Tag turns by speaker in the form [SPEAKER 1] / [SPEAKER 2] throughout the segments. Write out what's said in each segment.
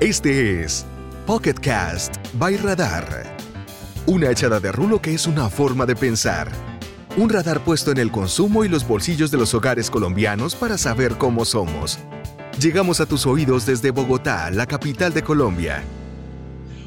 [SPEAKER 1] Este es Pocket Cast by Radar. Una echada de rulo que es una forma de pensar. Un radar puesto en el consumo y los bolsillos de los hogares colombianos para saber cómo somos. Llegamos a tus oídos desde Bogotá, la capital de Colombia.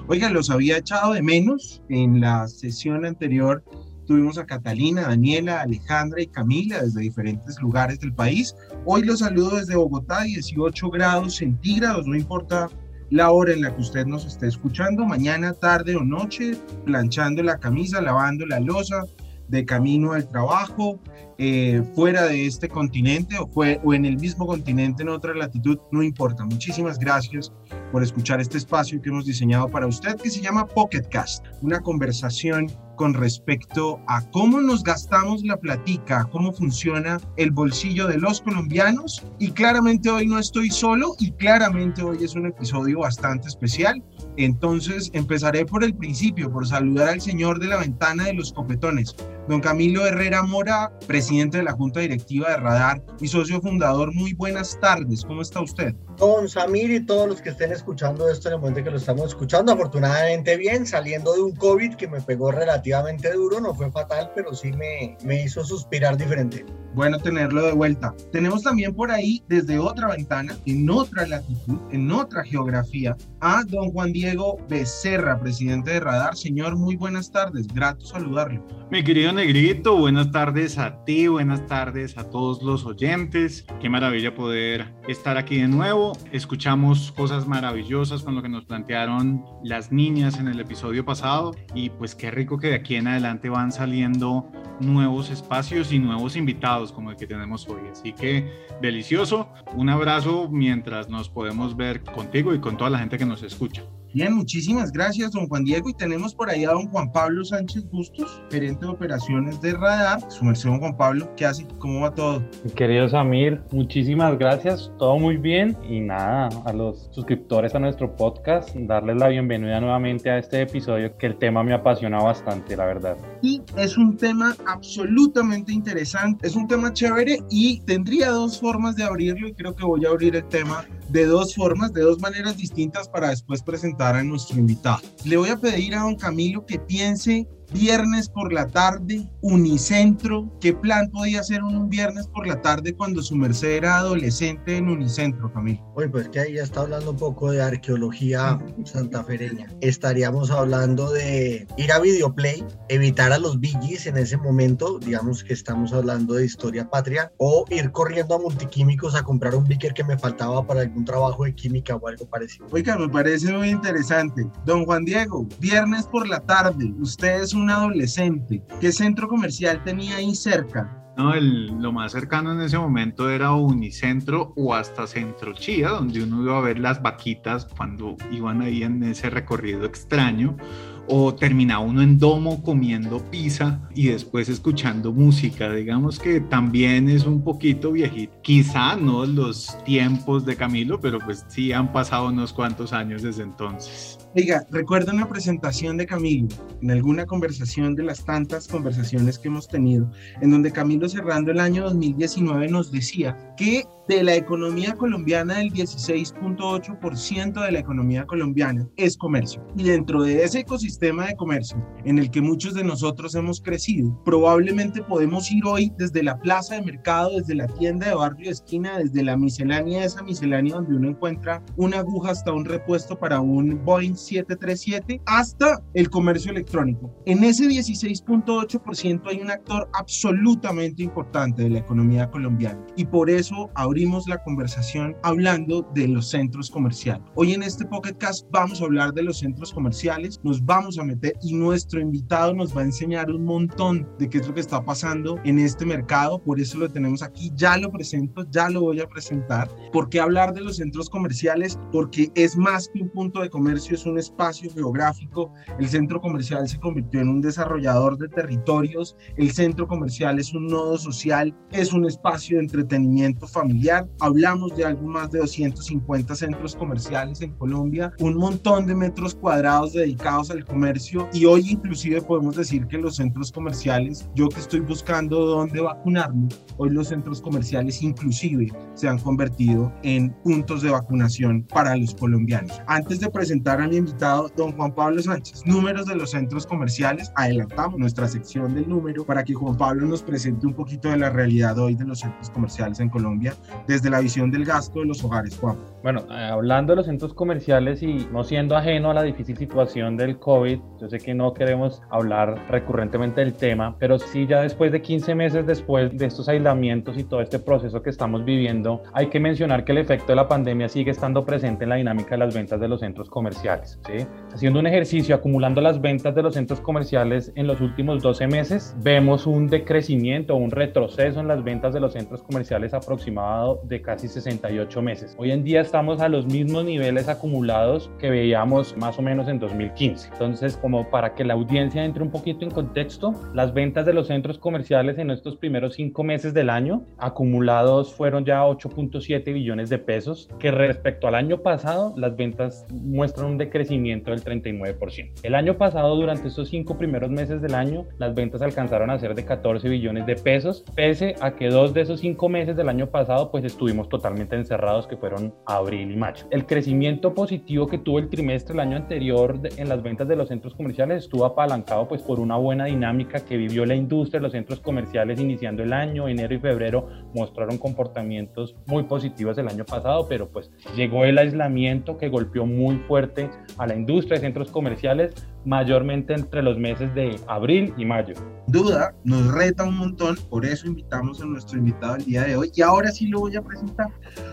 [SPEAKER 2] Oigan, los había echado de menos. En la sesión anterior tuvimos a Catalina, Daniela, Alejandra y Camila desde diferentes lugares del país. Hoy los saludo desde Bogotá, 18 grados centígrados, no importa la hora en la que usted nos esté escuchando, mañana, tarde o noche, planchando la camisa, lavando la losa, de camino al trabajo, eh, fuera de este continente o, o en el mismo continente en otra latitud, no importa. Muchísimas gracias por escuchar este espacio que hemos diseñado para usted que se llama Pocket Cast, una conversación con respecto a cómo nos gastamos la platica, cómo funciona el bolsillo de los colombianos. Y claramente hoy no estoy solo y claramente hoy es un episodio bastante especial. Entonces empezaré por el principio, por saludar al señor de la ventana de los copetones, don Camilo Herrera Mora, presidente de la Junta Directiva de Radar y socio fundador. Muy buenas tardes, ¿cómo está usted?
[SPEAKER 3] Don Samir y todos los que estén escuchando esto en el momento que lo estamos escuchando, afortunadamente bien, saliendo de un COVID que me pegó relativamente duro, no fue fatal, pero sí me, me hizo suspirar diferente.
[SPEAKER 2] Bueno tenerlo de vuelta. Tenemos también por ahí, desde otra ventana, en otra latitud, en otra geografía, a don Juan Diego Becerra, presidente de Radar. Señor, muy buenas tardes, grato saludarle.
[SPEAKER 4] Mi querido Negrito, buenas tardes a ti, buenas tardes a todos los oyentes. Qué maravilla poder estar aquí de nuevo. Escuchamos cosas maravillosas con lo que nos plantearon las niñas en el episodio pasado y pues qué rico que de aquí en adelante van saliendo nuevos espacios y nuevos invitados como el que tenemos hoy. Así que delicioso. Un abrazo mientras nos podemos ver contigo y con toda la gente que nos escucha.
[SPEAKER 2] Bien, muchísimas gracias, don Juan Diego. Y tenemos por ahí a don Juan Pablo Sánchez Bustos, gerente de operaciones de Radar. Su merced, don Juan Pablo, ¿qué hace? ¿Cómo va todo?
[SPEAKER 5] Querido Samir, muchísimas gracias. Todo muy bien. Y nada, a los suscriptores a nuestro podcast, darles la bienvenida nuevamente a este episodio que el tema me apasiona bastante, la verdad.
[SPEAKER 2] Y es un tema absolutamente interesante, es un tema chévere y tendría dos formas de abrirlo y creo que voy a abrir el tema de dos formas, de dos maneras distintas para después presentar a nuestro invitado. Le voy a pedir a don Camilo que piense viernes por la tarde, Unicentro. ¿Qué plan podía hacer un viernes por la tarde cuando su merced era adolescente en Unicentro, Camilo?
[SPEAKER 3] Oye, pues que ahí ya está hablando un poco de arqueología santafereña. Estaríamos hablando de ir a Videoplay, evitar a los Biggies en ese momento, digamos que estamos hablando de historia patria, o ir corriendo a Multiquímicos a comprar un Bicker que me faltaba para algún trabajo de química o algo parecido.
[SPEAKER 2] Oiga, me parece muy interesante. Don Juan Diego, viernes por la tarde, usted es un adolescente. ¿Qué centro comercial tenía ahí cerca?
[SPEAKER 4] No, lo más cercano en ese momento era Unicentro o hasta Centro Chía, donde uno iba a ver las vaquitas cuando iban ahí en ese recorrido extraño o termina uno en domo comiendo pizza y después escuchando música. Digamos que también es un poquito viejito. Quizá no los tiempos de Camilo, pero pues sí han pasado unos cuantos años desde entonces.
[SPEAKER 2] Oiga, recuerdo una presentación de Camilo, en alguna conversación de las tantas conversaciones que hemos tenido, en donde Camilo cerrando el año 2019 nos decía que de la economía colombiana, el 16.8% de la economía colombiana es comercio. Y dentro de ese ecosistema de comercio en el que muchos de nosotros hemos crecido, probablemente podemos ir hoy desde la plaza de mercado, desde la tienda de barrio de esquina, desde la miscelánea, esa miscelánea donde uno encuentra una aguja hasta un repuesto para un Boeing 737, hasta el comercio electrónico. En ese 16.8% hay un actor absolutamente importante de la economía colombiana. Y por eso ahorita la conversación hablando de los centros comerciales. Hoy en este Pocket Cast vamos a hablar de los centros comerciales, nos vamos a meter y nuestro invitado nos va a enseñar un montón de qué es lo que está pasando en este mercado, por eso lo tenemos aquí, ya lo presento, ya lo voy a presentar. ¿Por qué hablar de los centros comerciales? Porque es más que un punto de comercio, es un espacio geográfico, el centro comercial se convirtió en un desarrollador de territorios, el centro comercial es un nodo social, es un espacio de entretenimiento familiar. Hablamos de algo más de 250 centros comerciales en Colombia, un montón de metros cuadrados dedicados al comercio y hoy inclusive podemos decir que los centros comerciales, yo que estoy buscando dónde vacunarme, hoy los centros comerciales inclusive se han convertido en puntos de vacunación para los colombianos. Antes de presentar a mi invitado, don Juan Pablo Sánchez, números de los centros comerciales, adelantamos nuestra sección del número para que Juan Pablo nos presente un poquito de la realidad hoy de los centros comerciales en Colombia desde la visión del gasto de los hogares, Juan.
[SPEAKER 5] Bueno, hablando de los centros comerciales y no siendo ajeno a la difícil situación del COVID, yo sé que no queremos hablar recurrentemente del tema, pero sí ya después de 15 meses después de estos aislamientos y todo este proceso que estamos viviendo, hay que mencionar que el efecto de la pandemia sigue estando presente en la dinámica de las ventas de los centros comerciales. ¿sí? Haciendo un ejercicio, acumulando las ventas de los centros comerciales en los últimos 12 meses, vemos un decrecimiento, un retroceso en las ventas de los centros comerciales aproximado de casi 68 meses. Hoy en día estamos a los mismos niveles acumulados que veíamos más o menos en 2015. Entonces, como para que la audiencia entre un poquito en contexto, las ventas de los centros comerciales en estos primeros cinco meses del año acumulados fueron ya 8.7 billones de pesos, que respecto al año pasado las ventas muestran un decrecimiento del 39%. El año pasado, durante estos cinco primeros meses del año, las ventas alcanzaron a ser de 14 billones de pesos, pese a que dos de esos cinco meses del año pasado pues estuvimos totalmente encerrados, que fueron abril y mayo. El crecimiento positivo que tuvo el trimestre el año anterior en las ventas de los centros comerciales estuvo apalancado pues por una buena dinámica que vivió la industria, los centros comerciales iniciando el año, enero y febrero mostraron comportamientos muy positivos el año pasado, pero pues llegó el aislamiento que golpeó muy fuerte a la industria de centros comerciales, mayormente entre los meses de abril y mayo.
[SPEAKER 2] Duda, nos reta un montón, por eso invitamos a nuestro invitado el día de hoy y ahora sí lo voy a presentar.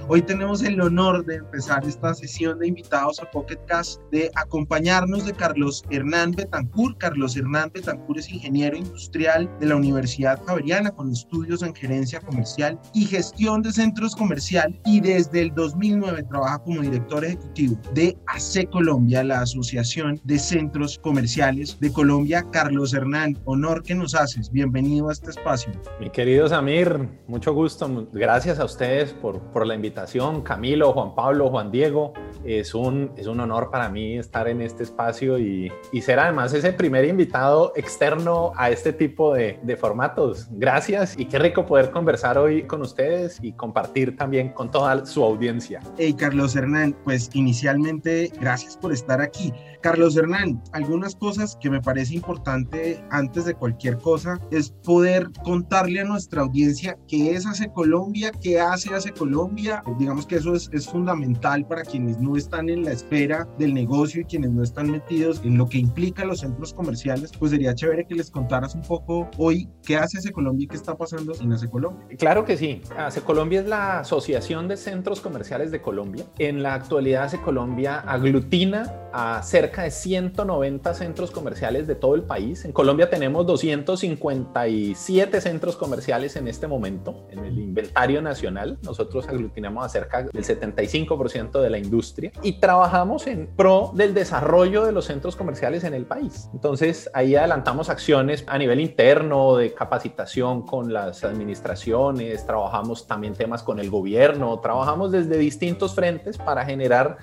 [SPEAKER 2] Hoy tenemos el honor de empezar esta sesión de invitados a Pocket Cast, de acompañarnos de Carlos Hernán Betancourt. Carlos Hernán Betancourt es ingeniero industrial de la Universidad Javeriana con estudios en gerencia comercial y gestión de centros comerciales y desde el 2009 trabaja como director ejecutivo de AC Colombia, la Asociación de Centros Comerciales de Colombia. Carlos Hernán, honor que nos haces. Bienvenido a este espacio.
[SPEAKER 6] Mi querido Samir, mucho gusto. Gracias a ustedes por, por la invitación. Camilo, Juan Pablo, Juan Diego, es un, es un honor para mí estar en este espacio y, y ser además ese primer invitado externo a este tipo de, de formatos. Gracias y qué rico poder conversar hoy con ustedes y compartir también con toda su audiencia.
[SPEAKER 2] Hey, Carlos Hernán, pues inicialmente gracias por estar aquí. Carlos Hernán, algunas cosas que me parece importante antes de cualquier cosa es poder contarle a nuestra audiencia qué es Hace Colombia, qué hace Hace Colombia. Digamos que eso es, es fundamental para quienes no están en la esfera del negocio y quienes no están metidos en lo que implica los centros comerciales. Pues sería chévere que les contaras un poco hoy qué hace Hace Colombia y qué está pasando en Hace Colombia.
[SPEAKER 6] Claro que sí. Hace Colombia es la Asociación de Centros Comerciales de Colombia. En la actualidad Hace Colombia aglutina a cerca de 190 centros comerciales de todo el país. En Colombia tenemos 257 centros comerciales en este momento en el inventario nacional. Nosotros aglutinamos a cerca del 75% de la industria y trabajamos en pro del desarrollo de los centros comerciales en el país. Entonces ahí adelantamos acciones a nivel interno de capacitación con las administraciones, trabajamos también temas con el gobierno, trabajamos desde distintos frentes para generar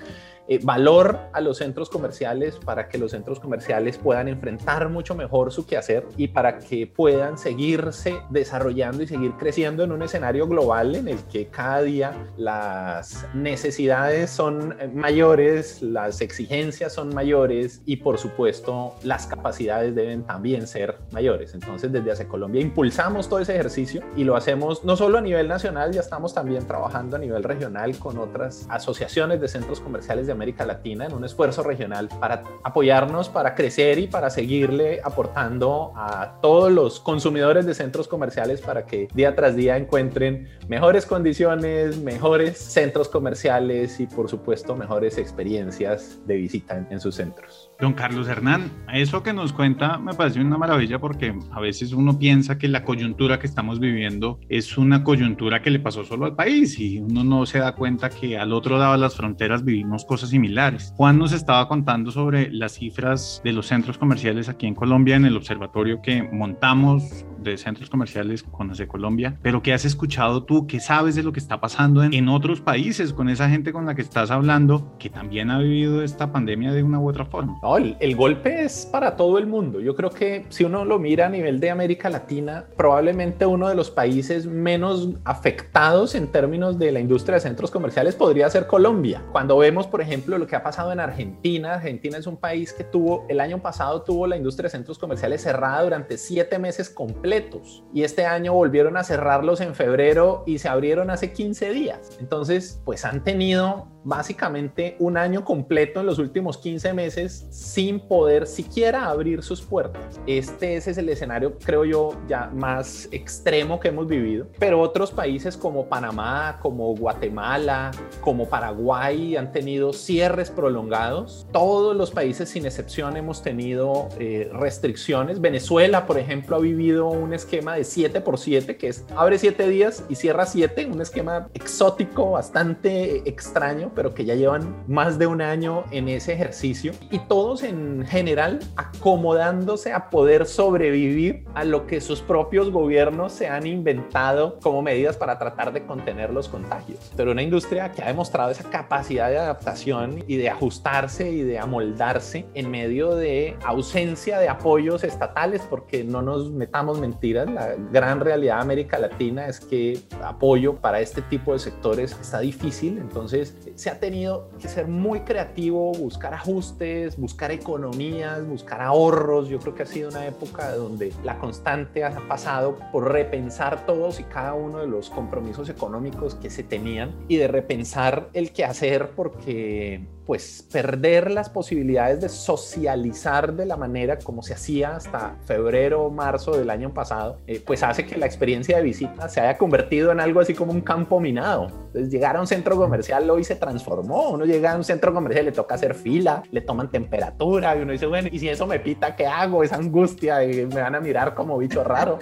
[SPEAKER 6] eh, valor a los centros comerciales para que los centros comerciales puedan enfrentar mucho mejor su quehacer y para que puedan seguirse desarrollando y seguir creciendo en un escenario global en el que cada día las necesidades son mayores, las exigencias son mayores y por supuesto las capacidades deben también ser mayores. Entonces desde Hace Colombia impulsamos todo ese ejercicio y lo hacemos no solo a nivel nacional, ya estamos también trabajando a nivel regional con otras asociaciones de centros comerciales de América Latina en un esfuerzo regional para apoyarnos, para crecer y para seguirle aportando a todos los consumidores de centros comerciales para que día tras día encuentren mejores condiciones, mejores centros comerciales y por supuesto mejores experiencias de visita en, sus centros.
[SPEAKER 4] Don Carlos Hernán, eso que nos cuenta me parece una maravilla porque a veces uno piensa que la coyuntura que estamos viviendo es una coyuntura que le pasó solo al país y uno no se da cuenta que al otro lado de las fronteras vivimos cosas similares. Juan nos estaba contando sobre las cifras de los centros comerciales aquí en Colombia en el observatorio que montamos de centros comerciales con de Colombia, pero ¿qué has escuchado tú? ¿Qué sabes de lo que está pasando en, en, otros países con esa gente con la que estás hablando que también ha vivido esta pandemia de una u otra forma?
[SPEAKER 6] El, el golpe es para todo el mundo. Yo creo que si uno lo mira a nivel de América Latina, probablemente uno de los países menos afectados en términos de la industria de centros comerciales podría ser Colombia. Cuando vemos, por ejemplo, lo que ha pasado en Argentina, Argentina es un país que tuvo, el año pasado tuvo la industria de centros comerciales cerrada durante siete meses completos y este año volvieron a cerrarlos en febrero y se abrieron hace 15 días. Entonces, pues han tenido básicamente un año completo en los últimos 15 meses sin poder siquiera abrir sus puertas. Este es el escenario, creo yo, ya más extremo que hemos vivido. Pero otros países como Panamá, como Guatemala, como Paraguay han tenido cierres prolongados. Todos los países sin excepción hemos tenido eh, restricciones. Venezuela, por ejemplo, ha vivido un esquema de 7 por 7, que es abre 7 días y cierra 7, un esquema exótico, bastante extraño, pero que ya llevan más de un año en ese ejercicio y todos en general acomodándose a poder sobrevivir a lo que sus propios gobiernos se han inventado como medidas para tratar de contener los contagios. Pero una industria que ha demostrado esa capacidad de adaptación y de ajustarse y de amoldarse en medio de ausencia de apoyos estatales, porque no nos metamos mentiras, la gran realidad de América Latina es que apoyo para este tipo de sectores está difícil, entonces se ha tenido que ser muy creativo, buscar ajustes, buscar economías, buscar ahorros. Yo creo que ha sido una época donde la constante ha pasado por repensar todos y cada uno de los compromisos económicos que se tenían y de repensar el qué hacer porque pues perder las posibilidades de socializar de la manera como se hacía hasta febrero o marzo del año pasado, eh, pues hace que la experiencia de visita se haya convertido en algo así como un campo minado. Entonces llegar a un centro comercial hoy se transformó. Uno llega a un centro comercial, le toca hacer fila, le toman temperatura y uno dice, bueno, y si eso me pita, ¿qué hago? Esa angustia y me van a mirar como bicho raro.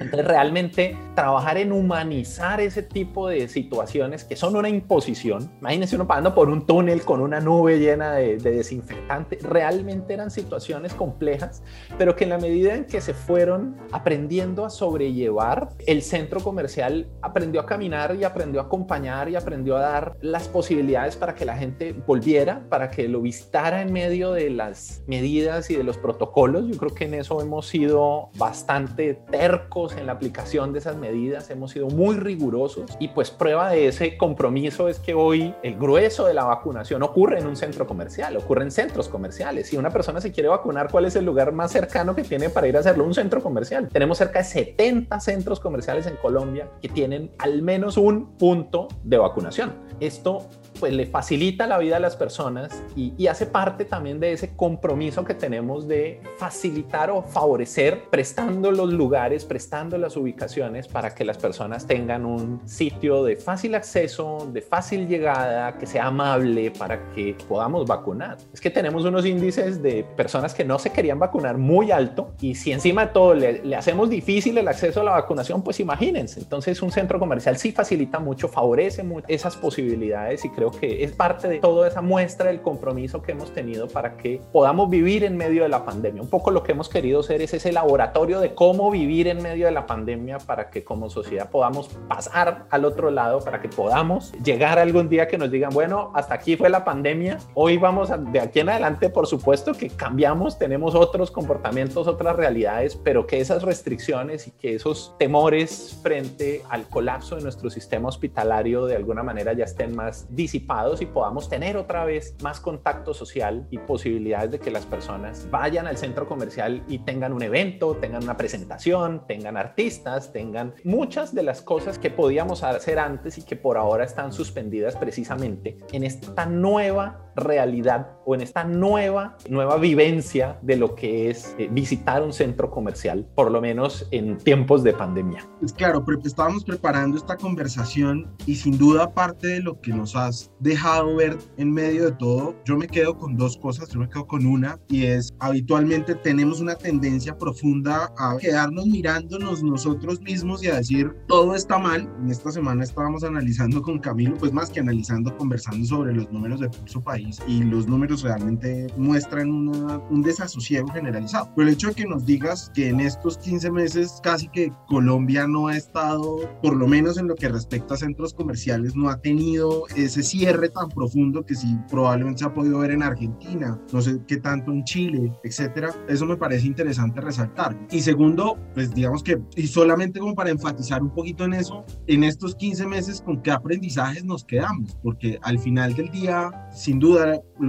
[SPEAKER 6] Entonces, realmente trabajar en humanizar ese tipo de situaciones que son una imposición. Imagínense uno pasando por un túnel con una nube llena de, desinfectante. Realmente eran situaciones complejas, pero que en la medida en que se fueron aprendiendo a sobrellevar, el centro comercial aprendió a caminar y aprendió a acompañar y aprendió a dar las posibilidades para que la gente volviera, para que lo visitara en medio de las medidas y de los protocolos. Yo creo que en eso hemos sido bastante tercos en la aplicación de esas medidas, hemos sido muy rigurosos y pues prueba de ese compromiso es que hoy el grueso de la vacunación ocurre en un centro comercial, ocurre en centros comerciales. Si una persona se quiere vacunar, ¿cuál es el lugar más cercano que tiene para ir a hacerlo? Un centro comercial. Tenemos cerca de 70 centros comerciales en Colombia que tienen al menos un punto de vacunación. Esto pues le facilita la vida a las personas y, y, hace parte también de ese compromiso que tenemos de facilitar o favorecer prestando los lugares, prestando las ubicaciones para que las personas tengan un sitio de fácil acceso, de fácil llegada, que sea amable para que podamos vacunar. Es que tenemos unos índices de personas que no se querían vacunar muy alto y si encima de todo le, le hacemos difícil el acceso a la vacunación, pues imagínense. Entonces un centro comercial sí facilita mucho, favorece mucho esas posibilidades y creo que es parte de toda esa muestra del compromiso que hemos tenido para que podamos vivir en medio de la pandemia. Un poco lo que hemos querido ser es ese laboratorio de cómo vivir en medio de la pandemia para que como sociedad podamos pasar al otro lado, para que podamos llegar algún día que nos digan, bueno, hasta aquí fue la pandemia, hoy vamos de aquí en adelante, por supuesto que cambiamos, tenemos otros comportamientos, otras realidades, pero que esas restricciones y que esos temores frente al colapso de nuestro sistema hospitalario de alguna manera ya estén más disipados y podamos tener otra vez más contacto social y posibilidades de que las personas vayan al centro comercial y tengan un evento, tengan una presentación, tengan artistas, tengan muchas de las cosas que podíamos hacer antes y que por ahora están suspendidas precisamente en esta nueva realidad o en esta nueva, nueva vivencia de lo que es eh, visitar un centro comercial, por lo menos en tiempos de pandemia.
[SPEAKER 2] Es claro, pero estábamos preparando esta conversación y sin duda parte de lo que nos has dejado ver en medio de todo, yo me quedo con dos cosas, yo me quedo con una y es habitualmente tenemos una tendencia profunda a quedarnos mirándonos nosotros mismos y a decir todo está mal. En esta semana estábamos analizando con Camilo, pues más que analizando, conversando sobre los números de Pulso País país y los números realmente muestran un desasosiego generalizado. Pero el hecho de que nos digas que en estos 15 meses casi que Colombia no ha estado, por lo menos en lo que respecta a centros comerciales, no ha tenido ese cierre tan profundo que sí probablemente se ha podido ver en Argentina, no sé qué tanto en Chile, etcétera. Eso me parece interesante resaltar. Y segundo, pues digamos que, y solamente como para enfatizar un poquito en eso, en estos 15 meses, ¿con qué aprendizajes nos quedamos? Porque al final del día, sin duda,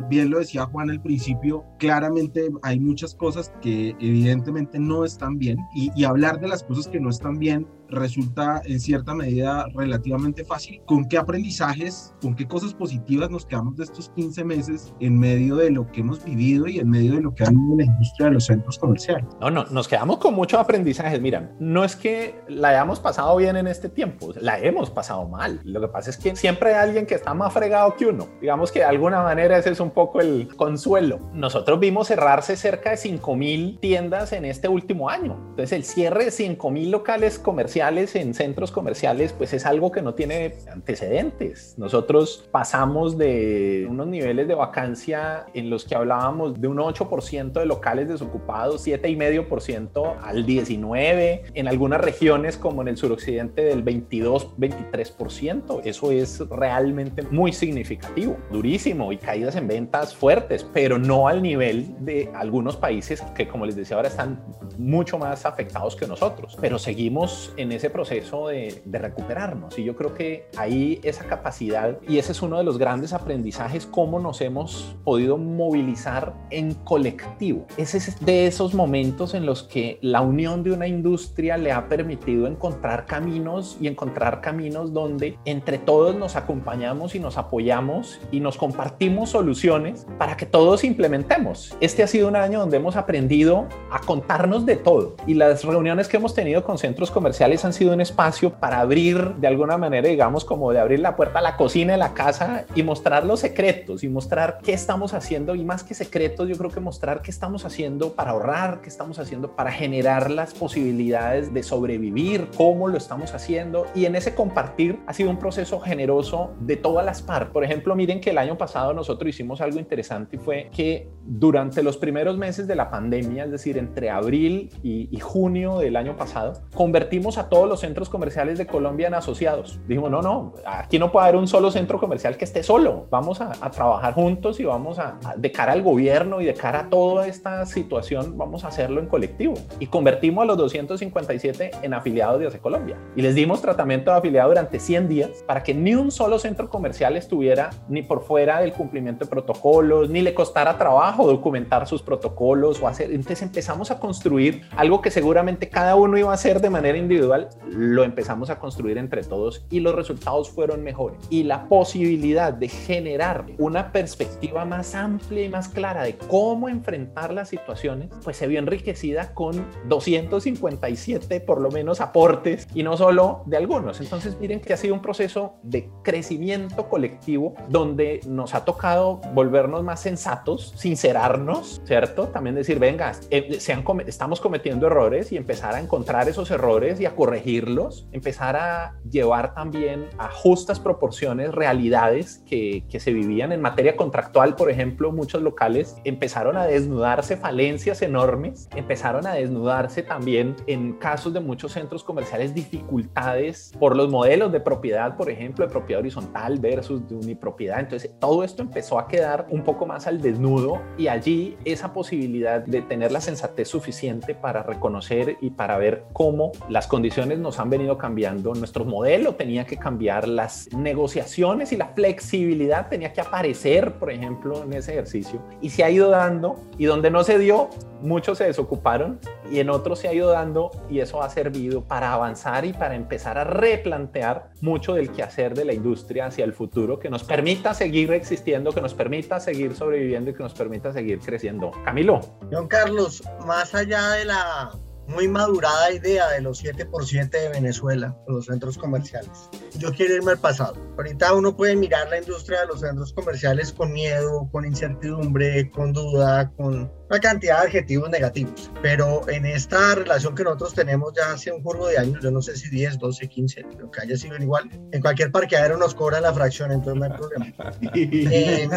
[SPEAKER 2] bien lo decía Juan al principio, claramente hay muchas cosas que evidentemente no están bien y, hablar de las cosas que no están bien resulta en cierta medida relativamente fácil. ¿Con qué aprendizajes, con qué cosas positivas nos quedamos de estos 15 meses en medio de lo que hemos vivido y en medio de lo que ha en la industria de los centros comerciales?
[SPEAKER 6] No, no, nos quedamos con muchos aprendizajes. Mira, no es que la hayamos pasado bien en este tiempo, la hemos pasado mal. Lo que pasa es que siempre hay alguien que está más fregado que uno. Digamos que de alguna manera ese es un poco el consuelo. Nosotros vimos cerrarse cerca de 5 mil tiendas en este último año. Entonces el cierre de 5 mil locales comerciales en centros comerciales, pues es algo que no tiene antecedentes. Nosotros pasamos de unos niveles de vacancia en los que hablábamos de un 8% de locales desocupados, 7,5% al 19%, en algunas regiones como en el suroccidente del 22, 23%. Eso es realmente muy significativo, durísimo y caídas en ventas fuertes, pero no al nivel de algunos países que, como les decía ahora, están mucho más afectados que nosotros. Pero seguimos en ese proceso de, recuperarnos. Y yo creo que ahí esa capacidad, y ese es uno de los grandes aprendizajes, cómo nos hemos podido movilizar en colectivo. Ese es de esos momentos en los que la unión de una industria le ha permitido encontrar caminos y encontrar caminos donde entre todos nos acompañamos y nos apoyamos y nos compartimos soluciones para que todos implementemos. Este ha sido un año donde hemos aprendido a contarnos de todo y las reuniones que hemos tenido con centros comerciales han sido un espacio para abrir de alguna manera, digamos, como de abrir la puerta a la cocina de la casa y mostrar los secretos y mostrar qué estamos haciendo y más que secretos, yo creo que mostrar qué estamos haciendo para ahorrar, qué estamos haciendo para generar las posibilidades de sobrevivir, cómo lo estamos haciendo y en ese compartir ha sido un proceso generoso de todas las partes. Por ejemplo, miren que el año pasado nosotros hicimos algo interesante y fue que durante los primeros meses de la pandemia, es decir, entre abril y, y junio del año pasado, convertimos a todos los centros comerciales de Colombia en asociados. Dijimos, no, no, aquí no puede haber un solo centro comercial que esté solo. Vamos a, trabajar juntos y vamos a, de cara al gobierno y de cara a toda esta situación, vamos a hacerlo en colectivo. Y convertimos a los 257 en afiliados de ACE Colombia. Y les dimos tratamiento de afiliado durante 100 días para que ni un solo centro comercial estuviera ni por fuera del cumplimiento de protocolos, ni le costara trabajo documentar sus protocolos o hacer. Entonces empezamos a construir algo que seguramente cada uno iba a hacer de manera individual lo empezamos a construir entre todos y los resultados fueron mejores. Y la posibilidad de generar una perspectiva más amplia y más clara de cómo enfrentar las situaciones, pues se vio enriquecida con 257 por lo menos aportes y no solo de algunos. Entonces miren que ha sido un proceso de crecimiento colectivo donde nos ha tocado volvernos más sensatos, sincerarnos, ¿cierto? También decir, venga, eh, estamos cometiendo errores y empezar a encontrar esos errores y a corregirlos, empezar a llevar también a justas proporciones realidades que, que se vivían en materia contractual, por ejemplo, muchos locales empezaron a desnudarse falencias enormes, empezaron a desnudarse también en casos de muchos centros comerciales dificultades por los modelos de propiedad, por ejemplo, de propiedad horizontal versus de unipropiedad. Entonces, todo esto empezó a quedar un poco más al desnudo y allí esa posibilidad de tener la sensatez suficiente para reconocer y para ver cómo las condiciones nos han venido cambiando, nuestro modelo tenía que cambiar, las negociaciones y la flexibilidad tenía que aparecer, por ejemplo, en ese ejercicio. Y se ha ido dando, y donde no se dio, muchos se desocuparon, y en otros se ha ido dando, y eso ha servido para avanzar y para empezar a replantear mucho del quehacer de la industria hacia el futuro, que nos permita seguir existiendo, que nos permita seguir sobreviviendo y que nos permita seguir creciendo. Camilo.
[SPEAKER 3] Don Carlos, más allá de la muy madurada idea de los 7 por 7 de Venezuela, los centros comerciales. Yo quiero irme al pasado. Ahorita uno puede mirar la industria de los centros comerciales con miedo, con incertidumbre, con duda, con una cantidad de adjetivos negativos. Pero en esta relación que nosotros tenemos ya hace un curvo de años, yo no sé si 10, 12, 15, lo que haya sido igual, en cualquier parqueadero nos cobran la fracción, entonces no hay problema. Eh,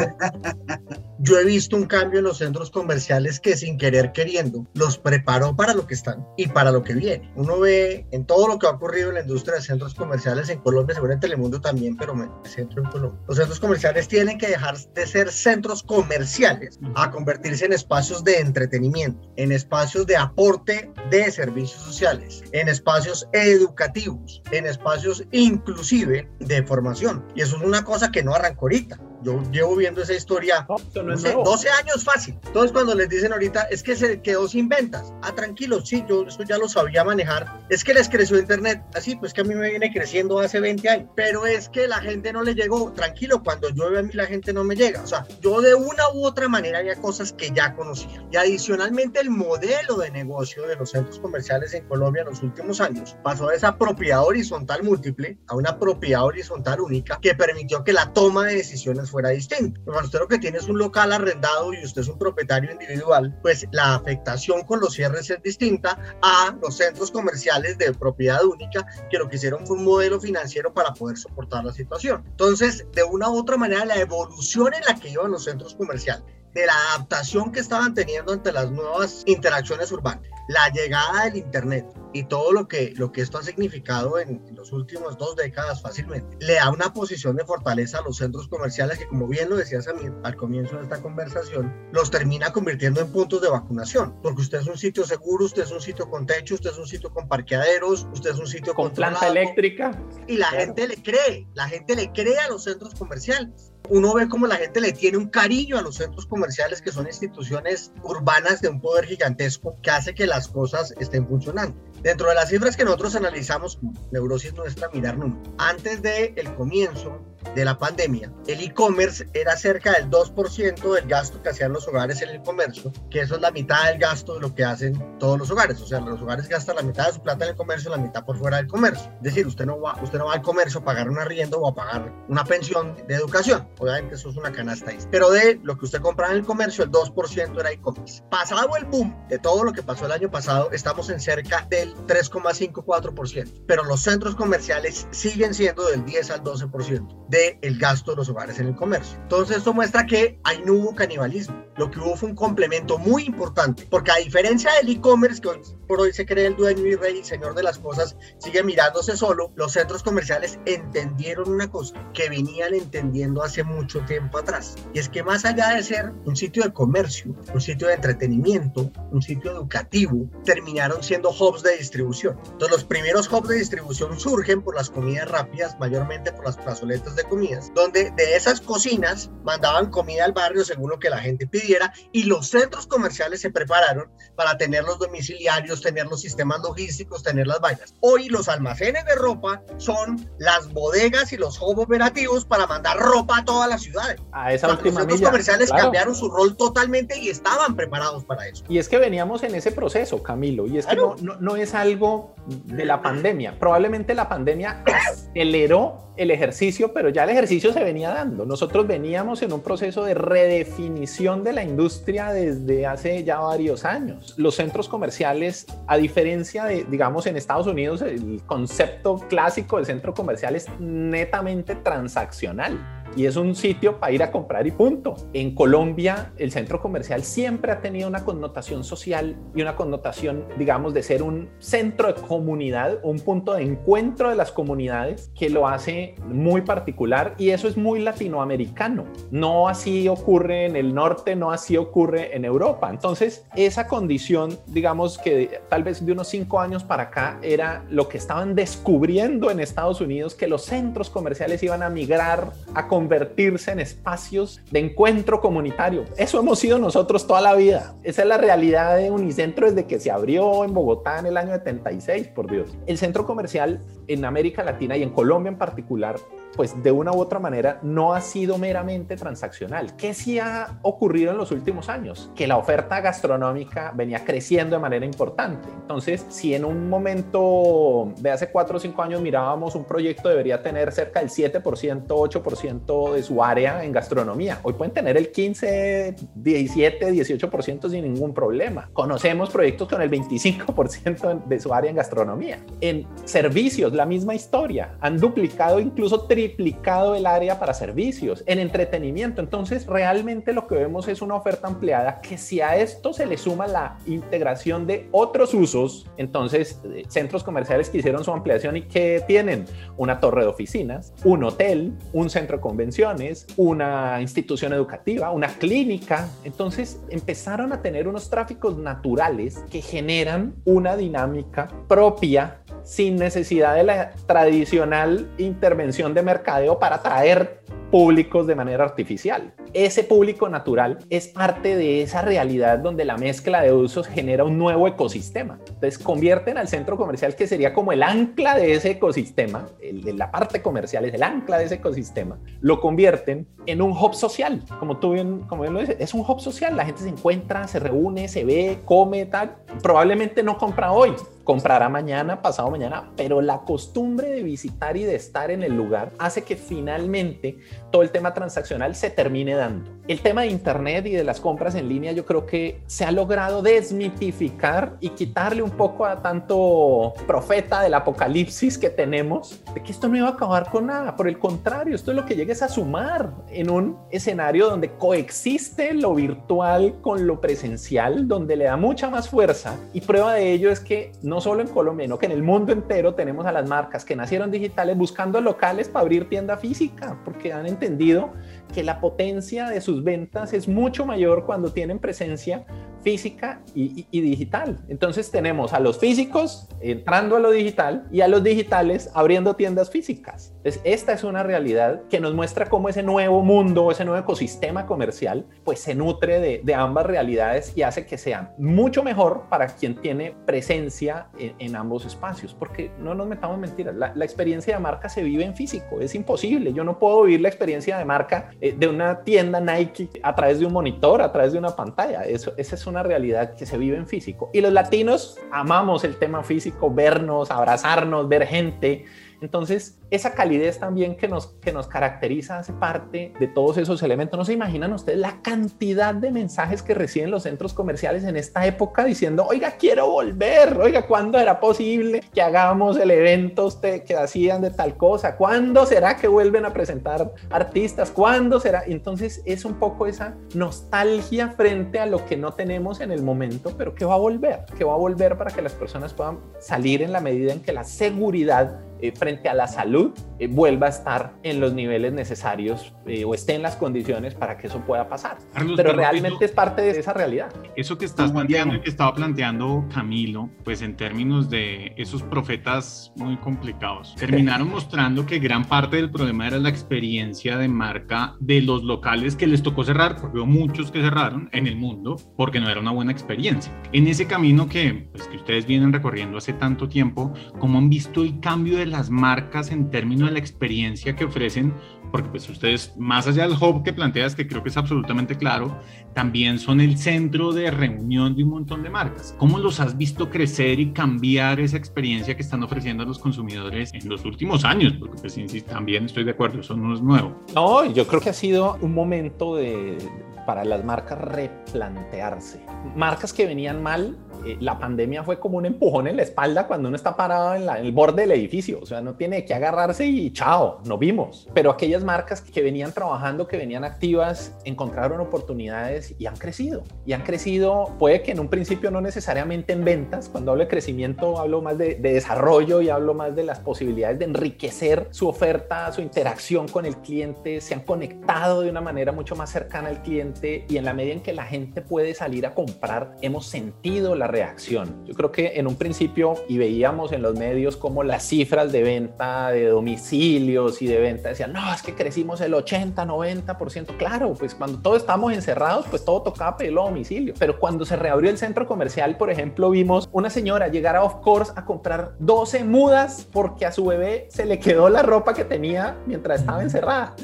[SPEAKER 3] yo he visto un cambio en los centros comerciales que sin querer queriendo los preparó para lo que están y para lo que viene. Uno ve en todo lo que ha ocurrido en la industria de centros comerciales en Colombia, seguro en Telemundo también, pero me centro en Colombia. Los centros comerciales tienen que dejar de ser centros comerciales a convertirse en espacios de entretenimiento, en espacios de aporte de servicios sociales, en espacios educativos, en espacios inclusive de formación. Y eso es una cosa que no arrancó ahorita. Yo llevo viendo esa historia no, sé, 12 años fácil. Entonces cuando les dicen ahorita es que se quedó sin ventas. Ah, tranquilo, sí, yo eso ya lo sabía manejar. Es que les creció internet. Así, pues que a mí me viene creciendo hace 20 años. Pero es que la gente no le llegó. Tranquilo, cuando llueve a mí la gente no me llega. O sea, yo de una u otra manera había cosas que ya conocía. Y adicionalmente el modelo de negocio de los centros comerciales en Colombia en los últimos años pasó de esa propiedad horizontal múltiple a una propiedad horizontal única que permitió que la toma de decisiones fuera distinta. Cuando usted lo que tiene es un local arrendado y usted es un propietario individual, pues la afectación con los cierres es distinta a los centros comerciales de propiedad única que lo que hicieron fue un modelo financiero para poder soportar la situación. Entonces, de una u otra manera, la evolución en la que iban los centros comerciales de la adaptación que estaban teniendo ante las nuevas interacciones urbanas, la llegada del Internet y todo lo que, lo que esto ha significado en, los últimos dos décadas fácilmente, le da una posición de fortaleza a los centros comerciales que, como bien lo decías a mí al comienzo de esta conversación, los termina convirtiendo en puntos de vacunación, porque usted es un sitio seguro, usted es un sitio con techo, usted es un sitio con parqueaderos, usted es un sitio
[SPEAKER 6] con planta eléctrica.
[SPEAKER 3] Y la gente le cree, la gente le cree a los centros comerciales uno ve como la gente le tiene un cariño a los centros comerciales que son instituciones urbanas de un poder gigantesco que hace que las cosas estén funcionando. Dentro de las cifras que nosotros analizamos, neurosis nuestra, mirar números. Antes del el comienzo de la pandemia, el e-commerce era cerca del 2% del gasto que hacían los hogares en el comercio, que eso es la mitad del gasto de lo que hacen todos los hogares. O sea, los hogares gastan la mitad de su plata en el comercio, la mitad por fuera del comercio. Es decir, usted no va, usted no va al comercio a pagar un arriendo o a pagar una pensión de educación. Obviamente eso es una canasta ahí. Pero de lo que usted compra en el comercio, el 2% era e-commerce. Pasado el boom de todo lo que pasó el año pasado, estamos en cerca del 3,54%. Pero los centros comerciales siguen siendo del 10 al 12% del gasto de los hogares en el comercio. Entonces esto muestra que ahí no hubo canibalismo. Lo que hubo fue un complemento muy importante, porque a diferencia del e-commerce, que hoy por hoy se cree el dueño y rey y señor de las cosas, sigue mirándose solo, los centros comerciales entendieron una cosa que venían entendiendo hace mucho tiempo atrás. Y es que más allá de ser un sitio de comercio, un sitio de entretenimiento, un sitio educativo, terminaron siendo hubs de distribución. Entonces los primeros hubs de distribución surgen por las comidas rápidas, mayormente por las plazoletas de comidas, donde de esas cocinas mandaban comida al barrio según lo que la gente pidiera y los centros comerciales se prepararon para tener los domiciliarios, tener los sistemas logísticos, tener las vainas. Hoy los almacenes de ropa son las bodegas y los hubs operativos para mandar ropa a todas las ciudades.
[SPEAKER 6] A esa Los
[SPEAKER 3] centros comerciales cambiaron su rol totalmente y estaban preparados para eso.
[SPEAKER 6] Y es que veníamos en ese proceso, Camilo, y es que no, no, no es algo de la pandemia. Probablemente la pandemia aceleró el ejercicio, pero ya el ejercicio se venía dando. Nosotros veníamos en un proceso de redefinición de la industria desde hace ya varios años. Los centros comerciales, a diferencia de, digamos, en Estados Unidos, el concepto clásico del centro comercial es netamente transaccional y es un sitio para ir a comprar y punto. En Colombia, el centro comercial siempre ha tenido una connotación social y una connotación, digamos, de ser un centro de comunidad, un punto de encuentro de las comunidades que lo hace muy particular y eso es muy latinoamericano. No así ocurre en el norte, no así ocurre en Europa. Entonces, esa condición, digamos que tal vez de unos cinco años para acá era lo que estaban descubriendo en Estados Unidos, que los centros comerciales iban a migrar a convertirse en espacios de encuentro comunitario. Eso hemos sido nosotros toda la vida. Esa es la realidad de Unicentro desde que se abrió en Bogotá en el año 76, por Dios. El centro comercial en América Latina y en Colombia en particular pues de una u otra manera no ha sido meramente transaccional. ¿Qué sí ha ocurrido en los últimos años? Que la oferta gastronómica venía creciendo de manera importante. Entonces, si en un momento de hace cuatro o cinco años mirábamos un proyecto debería tener cerca del 7%, 8% de su área en gastronomía, hoy pueden tener el 15, 17, 18% sin ningún problema. Conocemos proyectos con el 25% de su área en gastronomía. En servicios, la misma historia. Han duplicado, incluso triplicado el área para servicios. En entretenimiento, entonces realmente lo que vemos es una oferta ampliada que si a esto se le suma la integración de otros usos, entonces eh, centros comerciales que hicieron su ampliación y que tienen una torre de oficinas, un hotel, un centro de convenciones, una institución educativa, una clínica. Entonces empezaron a tener unos tráficos naturales que generan una dinámica propia sin necesidad de la tradicional intervención de mercadeo para atraer públicos de manera artificial. Ese público natural es parte de esa realidad donde la mezcla de usos genera un nuevo ecosistema. Entonces convierten al centro comercial que sería como el ancla de ese ecosistema, el de la parte comercial es el ancla de ese ecosistema, lo convierten en un hub social, como tú bien, como bien lo dices, es un hub social, la gente se encuentra, se reúne, se ve, come, tal, probablemente no compra hoy, comprará mañana, pasado mañana, pero la costumbre de visitar y de estar en el lugar hace que finalmente todo el tema transaccional se termine dando. El tema de Internet y de las compras en línea yo creo que se ha logrado desmitificar y quitarle un poco a tanto profeta del apocalipsis que tenemos de que esto no iba a acabar con nada. Por el contrario, esto es lo que llegues a sumar en un escenario donde coexiste lo virtual con lo presencial, donde le da mucha más fuerza. Y prueba de ello es que no solo en Colombia, sino que en el mundo entero tenemos a las marcas que nacieron digitales buscando locales para abrir tienda física, porque han entendido que la potencia de sus ventas es mucho mayor cuando tienen presencia física y, digital. Entonces tenemos a los físicos entrando a lo digital y a los digitales abriendo tiendas físicas. Entonces esta es una realidad que nos muestra cómo ese nuevo mundo, ese nuevo ecosistema comercial, pues se nutre de, ambas realidades y hace que sea mucho mejor para quien tiene presencia en, ambos espacios. Porque no nos metamos mentiras, la, experiencia de marca se vive en físico, es imposible. Yo no puedo vivir la experiencia de marca eh, de una tienda Nike a través de un monitor, a través de una pantalla. Eso, esa es una realidad que se vive en físico. Y los latinos amamos el tema físico, vernos, abrazarnos, ver gente. Entonces, esa calidez también que nos, que nos caracteriza hace parte de todos esos elementos. No se imaginan ustedes la cantidad de mensajes que reciben los centros comerciales en esta época diciendo, oiga, quiero volver, oiga, ¿cuándo era posible que hagamos el evento usted, que hacían de tal cosa? ¿Cuándo será que vuelven a presentar artistas? ¿Cuándo será? Entonces es un poco esa nostalgia frente a lo que no tenemos en el momento, pero que va a volver, que va a volver para que las personas puedan salir en la medida en que la seguridad eh, frente a la salud eh, vuelva a estar en los niveles necesarios eh, o esté en las condiciones para que eso pueda pasar. pero, realmente es parte de esa realidad.
[SPEAKER 4] Eso que estás planteando y que estaba planteando Camilo, pues en términos de esos profetas muy complicados, terminaron mostrando que gran parte del problema era la experiencia de marca de los locales que les tocó cerrar, porque hubo muchos que cerraron en el mundo porque no era una buena experiencia. En ese camino que, pues, que ustedes vienen recorriendo hace tanto tiempo, ¿cómo han visto el cambio de las marcas en términos de la experiencia que ofrecen, porque pues ustedes, más allá del hub que planteas, que creo que es absolutamente claro, también son el centro de reunión de un montón de marcas. ¿Cómo los has visto crecer y cambiar esa experiencia que están ofreciendo a los consumidores en los últimos años? Porque pues también estoy de acuerdo, eso no es nuevo.
[SPEAKER 6] No, yo creo que ha sido un momento de, para las marcas replantearse. Marcas que venían mal eh, la pandemia fue como un empujón en la espalda cuando uno está parado en, el borde del edificio, o sea, no tiene que agarrarse y chao, no vimos. Pero aquellas marcas que venían trabajando, que venían activas, encontraron oportunidades y han crecido. Y han crecido, puede que en un principio no necesariamente en ventas, cuando hablo de crecimiento hablo más de, de desarrollo y hablo más de las posibilidades de enriquecer su oferta, su interacción con el cliente, se han conectado de una manera mucho más cercana al cliente y en la medida en que la gente puede salir a comprar, hemos sentido la reacción. Yo creo que en un principio y veíamos en los medios como las cifras de venta de domicilios y de venta decían, no, es que crecimos el 80, 90%. Claro, pues cuando todos estamos encerrados, pues todo tocaba pedirlo a domicilio. Pero cuando se reabrió el centro comercial, por ejemplo, vimos una señora llegar a Of Course a comprar 12 mudas porque a su bebé se le quedó la ropa que tenía mientras estaba encerrada.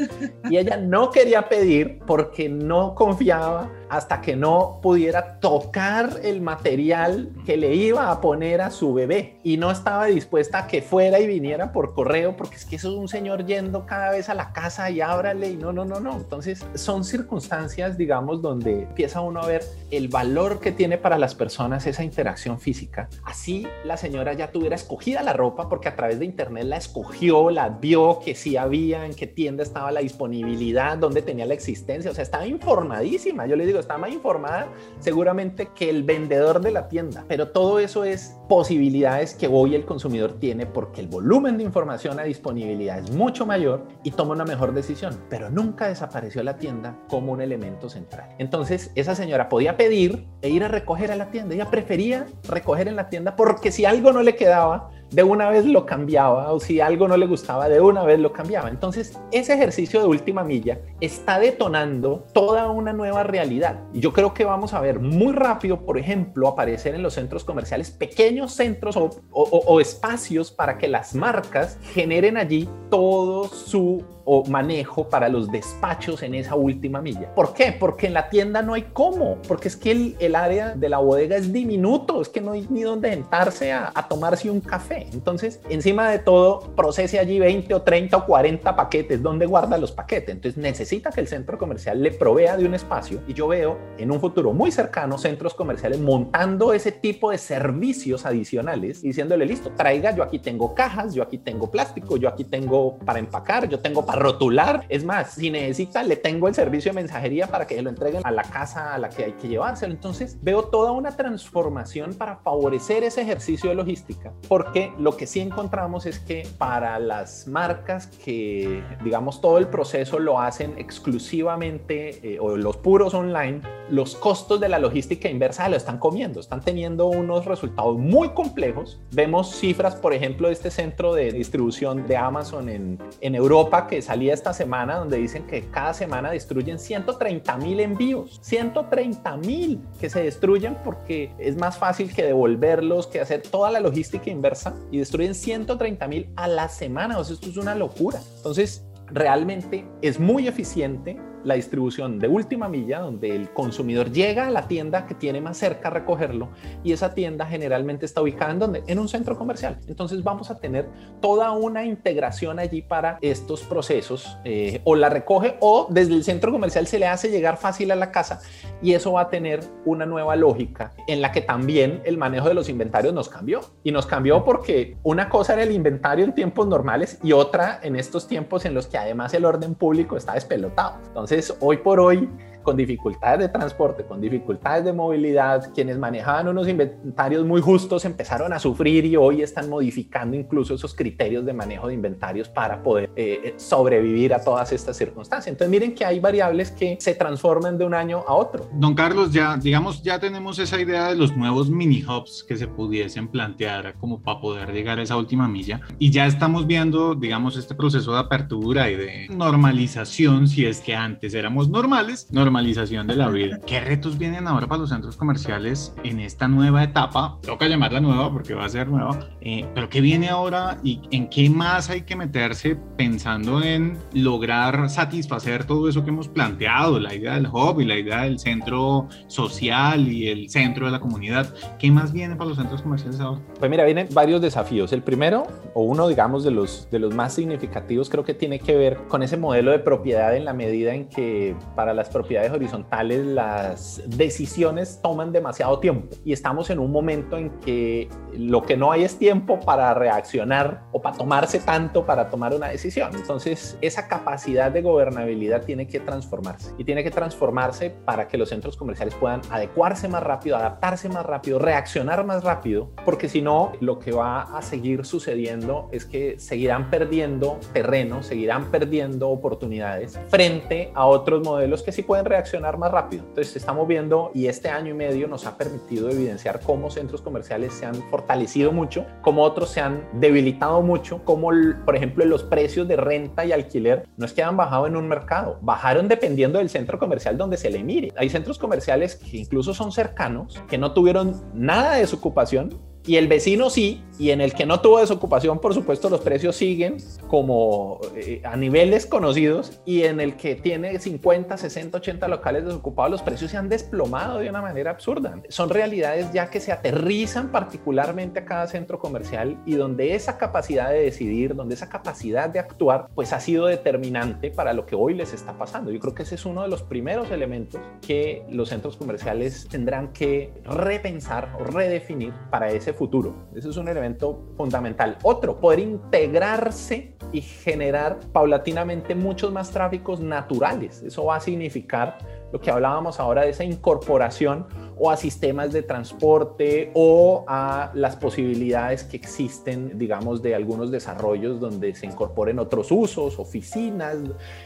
[SPEAKER 6] Y ella no quería pedir porque no confiaba hasta que no pudiera tocar el material que le iba a poner a su bebé y no estaba dispuesta a que fuera y viniera por correo porque es que eso es un señor yendo cada vez a la casa y ábrale y no, no, no, no. Entonces son circunstancias, digamos, donde empieza uno a ver el valor que tiene para las personas esa interacción física. Así la señora ya tuviera escogida la ropa porque a través de internet la escogió, la vio que sí había, en qué tienda estaba la disponibilidad, dónde tenía la existencia, o sea, estaba informadísima. Yo le digo, está más informada seguramente que el vendedor de la tienda. Pero todo eso es posibilidades que hoy el consumidor tiene porque el volumen de información a disponibilidad es mucho mayor y toma una mejor decisión. Pero nunca desapareció la tienda como un elemento central. Entonces, esa señora podía pedir e ir a recoger a la tienda. Ella prefería recoger en la tienda porque si algo no le quedaba, de una vez lo cambiaba o si algo no le gustaba, de una vez lo cambiaba. Entonces, ese ejercicio de última milla está detonando toda una nueva realidad. Y yo creo que vamos a ver muy rápido, por ejemplo, aparecer en los centros comerciales pequeños centros o, o espacios para que las marcas generen allí todo su o manejo para los despachos en esa última milla. ¿Por qué? Porque en la tienda no hay cómo, porque es que el, el área de la bodega es diminuto, es que no hay ni dónde sentarse a, a, tomarse un café. Entonces, encima de todo, procese allí 20 o 30 o 40 paquetes, ¿dónde guarda los paquetes? Entonces, necesita que el centro comercial le provea de un espacio y yo veo en un futuro muy cercano centros comerciales montando ese tipo de servicios adicionales diciéndole, listo, traiga, yo aquí tengo cajas, yo aquí tengo plástico, yo aquí tengo para empacar, yo tengo para rotular. Es más, si necesita, le tengo el servicio de mensajería para que lo entreguen a la casa a la que hay que llevárselo. Entonces, veo toda una transformación para favorecer ese ejercicio de logística, porque lo que sí encontramos es que para las marcas que, digamos, todo el proceso lo hacen exclusivamente eh, o los puros online, los costos de la logística inversa lo están comiendo, están teniendo unos resultados muy complejos. Vemos cifras, por ejemplo, de este centro de distribución de Amazon en, en Europa que salía esta semana donde dicen que cada semana destruyen 130 mil envíos, 130 mil que se destruyen porque es más fácil que devolverlos, que hacer toda la logística inversa y destruyen 130 mil a la semana. O esto es una locura. Entonces, realmente es muy eficiente la distribución de última milla, donde el consumidor llega a la tienda que tiene más cerca a recogerlo y esa tienda generalmente está ubicada en donde? En un centro comercial. Entonces vamos a tener toda una integración allí para estos procesos eh, o la recoge o desde el centro comercial se le hace llegar fácil a la casa y eso va a tener una nueva lógica en la que también el manejo de los inventarios nos cambió y nos cambió porque una cosa era el inventario en tiempos normales y otra en estos tiempos en los que además el orden público está despelotado. Entonces, hoy por hoy, con dificultades de transporte, con dificultades de movilidad, quienes manejaban unos inventarios muy justos empezaron a sufrir y hoy están modificando incluso esos criterios de manejo de inventarios para poder eh, sobrevivir a todas estas circunstancias. Entonces miren que hay variables que se transforman de un año a otro.
[SPEAKER 4] Don Carlos, ya digamos, ya tenemos esa idea de los nuevos mini hubs que se pudiesen plantear como para poder llegar a esa última milla y ya estamos viendo, digamos, este proceso de apertura y de normalización, si es que antes éramos normales, normalización normalización de la vida. ¿Qué retos vienen ahora para los centros comerciales en esta nueva etapa? Toca llamarla nueva porque va a ser nueva, eh, pero ¿qué viene ahora y en qué más hay que meterse pensando en lograr satisfacer todo eso que hemos planteado, la idea del hub y la idea del centro social y el centro de la comunidad? ¿Qué más viene para los centros comerciales ahora?
[SPEAKER 6] Pues mira, vienen varios desafíos. El primero, o uno digamos de los, de los más significativos, creo que tiene que ver con ese modelo de propiedad en la medida en que para las propiedades horizontales las decisiones toman demasiado tiempo y estamos en un momento en que lo que no hay es tiempo para reaccionar o para tomarse tanto para tomar una decisión. Entonces, esa capacidad de gobernabilidad tiene que transformarse y tiene que transformarse para que los centros comerciales puedan adecuarse más rápido, adaptarse más rápido, reaccionar más rápido, porque si no, lo que va a seguir sucediendo es que seguirán perdiendo terreno, seguirán perdiendo oportunidades frente a otros modelos que sí pueden reaccionar más rápido. Entonces estamos viendo y este año y medio nos ha permitido evidenciar cómo centros comerciales se han fortalecido mucho, cómo otros se han debilitado mucho, cómo por ejemplo los precios de renta y alquiler no es que han bajado en un mercado, bajaron dependiendo del centro comercial donde se le mire. Hay centros comerciales que incluso son cercanos, que no tuvieron nada de desocupación y el vecino sí, y en el que no tuvo desocupación, por supuesto, los precios siguen como eh, a niveles conocidos, y en el que tiene 50, 60, 80 locales desocupados, los precios se han desplomado de una manera absurda. Son realidades ya que se aterrizan particularmente a cada centro comercial y donde esa capacidad de decidir, donde esa capacidad de actuar, pues ha sido determinante para lo que hoy les está pasando. Yo creo que ese es uno de los primeros elementos que los centros comerciales tendrán que repensar o redefinir para ese futuro. Eso es un elemento fundamental. Otro, poder integrarse y generar paulatinamente muchos más tráficos naturales. Eso va a significar lo que hablábamos ahora de esa incorporación o a sistemas de transporte o a las posibilidades que existen, digamos, de algunos desarrollos donde se incorporen otros usos, oficinas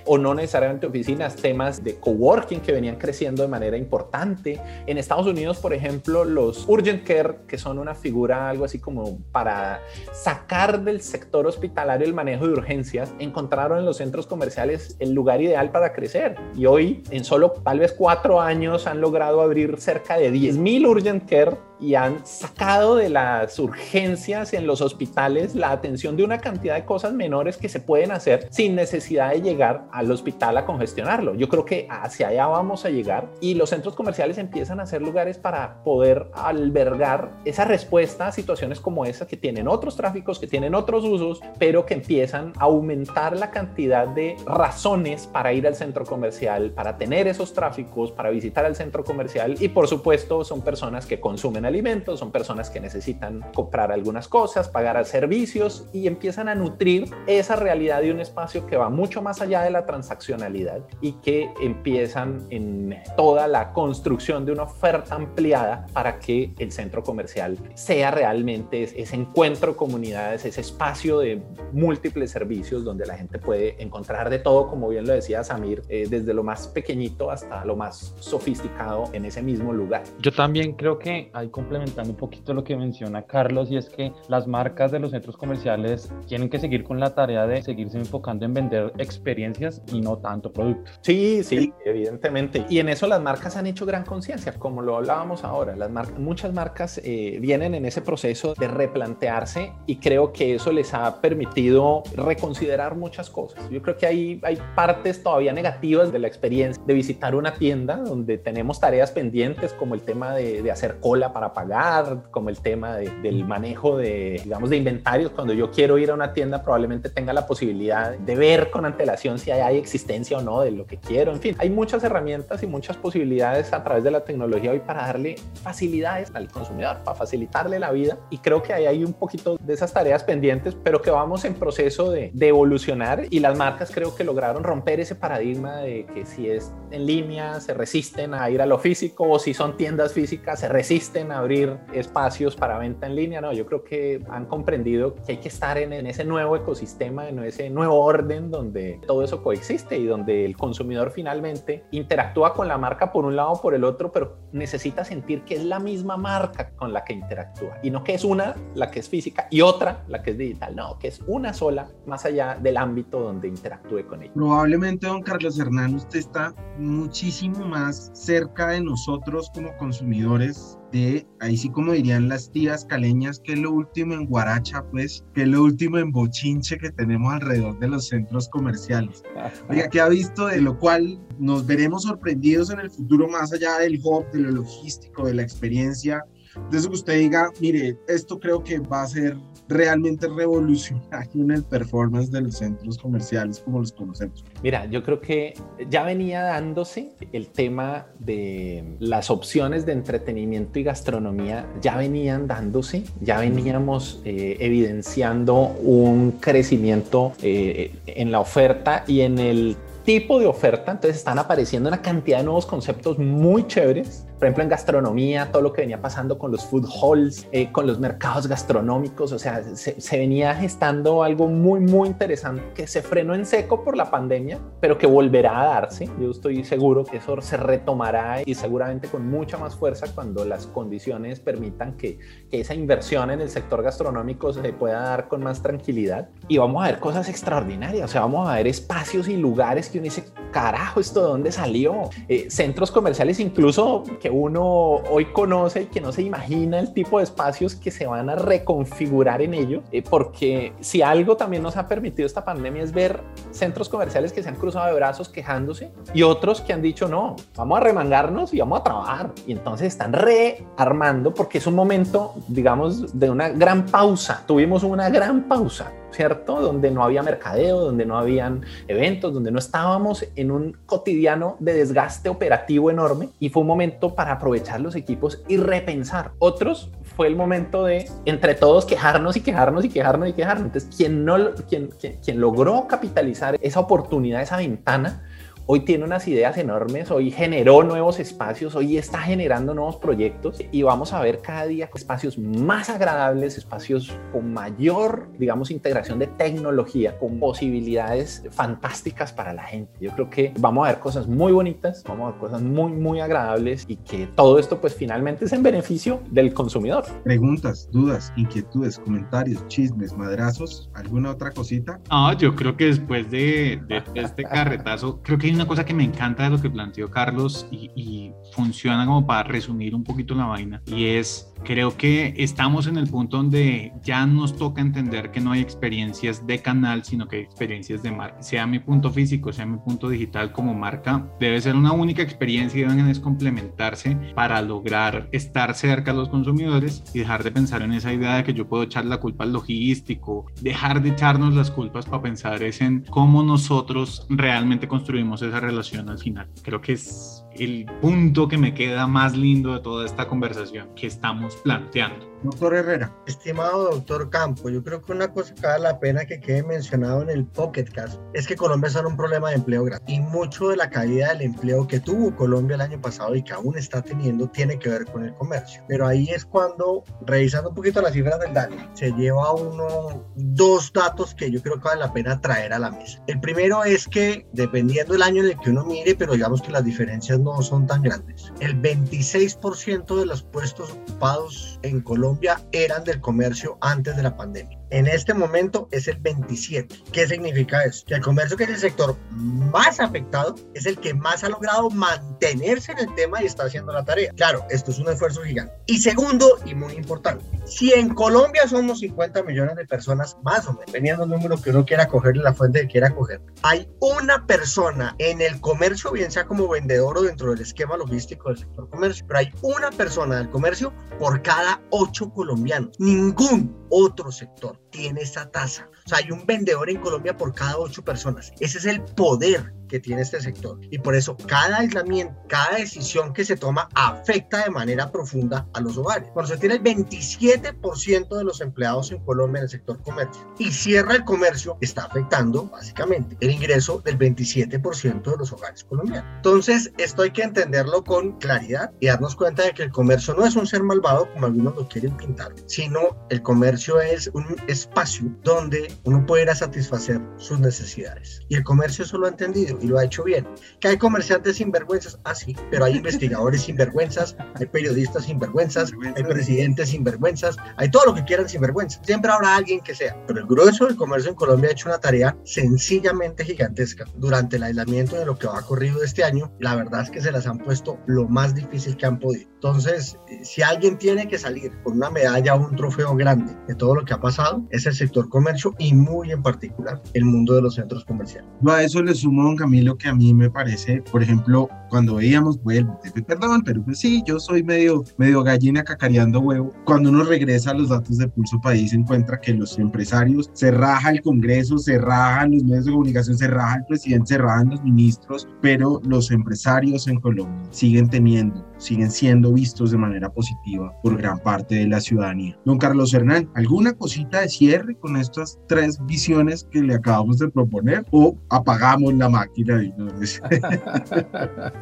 [SPEAKER 6] o no necesariamente oficinas, temas de coworking que venían creciendo de manera importante. En Estados Unidos, por ejemplo, los urgent care, que son una figura algo así como para sacar del sector hospitalario el manejo de urgencias, encontraron en los centros comerciales el lugar ideal para crecer. Y hoy, en solo tal vez cuatro años, han logrado abrir cerca de 10.000 urgent care y han sacado de las urgencias en los hospitales la atención de una cantidad de cosas menores que se pueden hacer sin necesidad de llegar al hospital a congestionarlo. Yo creo que hacia allá vamos a llegar y los centros comerciales empiezan a ser lugares para poder albergar esa respuesta a situaciones como esa que tienen otros tráficos, que tienen otros usos, pero que empiezan a aumentar la cantidad de razones para ir al centro comercial, para tener esos tráficos, para visitar el centro comercial y por supuesto son personas que consumen alimentos, son personas que necesitan comprar algunas cosas, pagar servicios y empiezan a nutrir esa realidad de un espacio que va mucho más allá de la transaccionalidad y que empiezan en toda la construcción de una oferta ampliada para que el centro comercial sea realmente ese encuentro de comunidades, ese espacio de múltiples servicios donde la gente puede encontrar de todo, como bien lo decía Samir, eh, desde lo más pequeñito hasta lo más sofisticado en ese mismo lugar.
[SPEAKER 5] Yo también creo que hay complementando un poquito lo que menciona Carlos, y es que las marcas de los centros comerciales tienen que seguir con la tarea de seguirse enfocando en vender experiencias y no tanto productos.
[SPEAKER 6] Sí, sí, evidentemente. Y en eso las marcas han hecho gran conciencia, como lo hablábamos ahora. Las marcas, muchas marcas eh, vienen en ese proceso de replantearse y creo que eso les ha permitido reconsiderar muchas cosas. Yo creo que hay, hay partes todavía negativas de la experiencia de visitar una tienda donde tenemos tareas pendientes como el tema de, de hacer cola para pagar, como el tema del manejo de, digamos, de inventarios. Cuando yo quiero ir a una tienda, probablemente tenga la posibilidad de ver con antelación si hay existencia o no de lo que quiero. En fin, hay muchas herramientas y muchas posibilidades a través de la tecnología hoy para darle facilidades al consumidor, para facilitarle la vida. Y creo que ahí hay un poquito de esas tareas pendientes, pero que vamos en proceso de, de evolucionar y las marcas creo que lograron romper ese paradigma de que si es en línea se resisten a ir a lo físico o si son tiendas físicas se resisten a abrir espacios para venta en línea. No, yo creo que han comprendido que hay que estar en, ese nuevo ecosistema, en ese nuevo orden donde todo eso coexiste y donde el consumidor finalmente interactúa con la marca por un lado o por el otro, pero necesita sentir que es la misma marca con la que interactúa y no que es una la que es física y otra la que es digital, no, que es una sola más allá del ámbito donde interactúe con ella.
[SPEAKER 2] Probablemente, don Carlos Hernán, usted está muchísimo más cerca de nosotros como consumidores de, ahí sí como dirían las tías caleñas, que es lo último en Guaracha, pues, que es lo último en Bochinche que tenemos alrededor de los centros comerciales. Oiga, ¿qué ha visto? De lo cual nos veremos sorprendidos en el futuro más allá del hub, de lo logístico, de la experiencia. De eso que usted diga, mire, esto creo que va a ser realmente revolucionario en el performance de los centros comerciales como los conocemos?
[SPEAKER 6] Mira, yo creo que ya venía dándose el tema de las opciones de entretenimiento y gastronomía, ya venían dándose, ya veníamos eh, evidenciando un crecimiento eh, en la oferta y en el tipo de oferta, entonces están apareciendo una cantidad de nuevos conceptos muy chéveres por ejemplo, en gastronomía, todo lo que venía pasando con los food halls, eh, con los mercados gastronómicos, o sea, se, se, venía gestando algo muy, muy interesante que se frenó en seco por la pandemia, pero que volverá a darse. Yo estoy seguro que eso se retomará y seguramente con mucha más fuerza cuando las condiciones permitan que, que esa inversión en el sector gastronómico se pueda dar con más tranquilidad. Y vamos a ver cosas extraordinarias, o sea, vamos a ver espacios y lugares que uno dice, carajo, ¿esto de dónde salió? Eh, centros comerciales incluso que uno hoy conoce y que no se imagina el tipo de espacios que se van a reconfigurar en ellos, eh, porque si algo también nos ha permitido esta pandemia es ver centros comerciales que se han cruzado de brazos quejándose y otros que han dicho, no, vamos a remangarnos y vamos a trabajar. Y entonces están rearmando porque es un momento, digamos, de una gran pausa. Tuvimos una gran pausa ¿cierto? Donde no había mercadeo, donde no habían eventos, donde no estábamos en un cotidiano de desgaste operativo enorme y fue un momento para aprovechar los equipos y repensar. Otros fue el momento de entre todos quejarnos y quejarnos y quejarnos y quejarnos. Entonces, quien, no, quien, quien, logró capitalizar esa oportunidad, esa ventana, hoy tiene unas ideas enormes, hoy generó nuevos espacios, hoy está generando nuevos proyectos y vamos a ver cada día espacios más agradables, espacios con mayor, digamos, integración de tecnología, con posibilidades fantásticas para la gente. Yo creo que vamos a ver cosas muy bonitas, vamos a ver cosas muy, muy agradables y que todo esto pues finalmente es en beneficio del consumidor.
[SPEAKER 2] Preguntas, dudas, inquietudes, comentarios, chismes, madrazos, ¿alguna otra cosita?
[SPEAKER 4] No, yo creo que después de, de este carretazo, creo que hay una cosa que me encanta de lo que planteó Carlos y, y, funciona como para resumir un poquito la vaina y es creo que estamos en el punto donde ya nos toca entender que no hay experiencias de canal, sino que hay experiencias de marca. Sea mi punto físico, sea mi punto digital como marca, debe ser una única experiencia y deben es complementarse para lograr estar cerca a los consumidores y dejar de pensar en esa idea de que yo puedo echar la culpa al logístico, dejar de echarnos las culpas para pensar es en cómo nosotros realmente construimos esa relación al final. Creo que es el punto que me queda más lindo de toda esta conversación que estamos planteando.
[SPEAKER 2] Doctor Herrera.
[SPEAKER 3] Estimado doctor Campo, yo creo que una cosa que vale la pena que quede mencionado en el Pocket Cast es que Colombia está en un problema de empleo grande y mucho de la caída del empleo que tuvo Colombia el año pasado y que aún está teniendo tiene que ver con el comercio. Pero ahí es cuando, revisando un poquito las cifras del DANE, se lleva uno dos datos que yo creo que vale la pena traer a la mesa. El primero es que dependiendo del año en el que uno mire, pero digamos que las diferencias no son tan grandes, el 26% de los puestos ocupados en Colombia eran del comercio antes de la pandemia. En este momento es el 27. ¿Qué significa eso? Que el comercio, que es el sector más afectado, es el que más ha logrado mantenerse en el tema y está haciendo la tarea. Claro, esto es un esfuerzo gigante. Y segundo, y muy importante, si en Colombia somos 50 millones de personas, más o menos, dependiendo del número que uno quiera coger y la fuente que quiera coger, hay una persona en el comercio, bien sea como vendedor o dentro del esquema logístico del sector comercio, pero hay una persona del comercio por cada ocho colombianos. Ningún otro sector tiene esa tasa. O sea, hay un vendedor en Colombia por cada ocho personas. Ese es el poder que tiene este sector. Y por eso cada aislamiento, cada decisión que se toma afecta de manera profunda a los hogares. Cuando se tiene el 27% de los empleados en Colombia en el sector comercio y cierra el comercio, está afectando básicamente el ingreso del 27% de los hogares colombianos. Entonces, esto hay que entenderlo con claridad y darnos cuenta de que el comercio no es un ser malvado como algunos lo quieren pintar, sino el comercio es un espacio donde uno puede ir a satisfacer sus necesidades. Y el comercio eso lo ha entendido y lo ha hecho bien. Que hay comerciantes sinvergüenzas, ah sí, pero hay investigadores sinvergüenzas, hay periodistas sinvergüenzas, hay presidentes sinvergüenzas, hay todo lo que quieran sinvergüenzas. Siempre habrá alguien que sea, pero el grueso del comercio en Colombia ha hecho una tarea sencillamente gigantesca. Durante el aislamiento de lo que va corrido este año, la verdad es que se las han puesto lo más difícil que han podido. Entonces, si alguien tiene que salir con una medalla o un trofeo grande de todo lo que ha pasado, es el sector comercio y muy en particular el mundo de los centros comerciales.
[SPEAKER 2] a eso le sumo, don Camilo, que a mí me parece, por ejemplo, cuando veíamos, vuelvo, perdón, pero pues sí, yo soy medio, medio gallina cacareando huevo. Cuando uno regresa a los datos de Pulso País, encuentra que los empresarios se raja el Congreso, se rajan los medios de comunicación, se raja el presidente, se rajan los ministros, pero los empresarios en Colombia siguen teniendo, siguen siendo vistos de manera positiva por gran parte de la ciudadanía. Don Carlos Hernán, ¿alguna cosita de cierre con estas tres visiones que le acabamos de proponer o apagamos la máquina?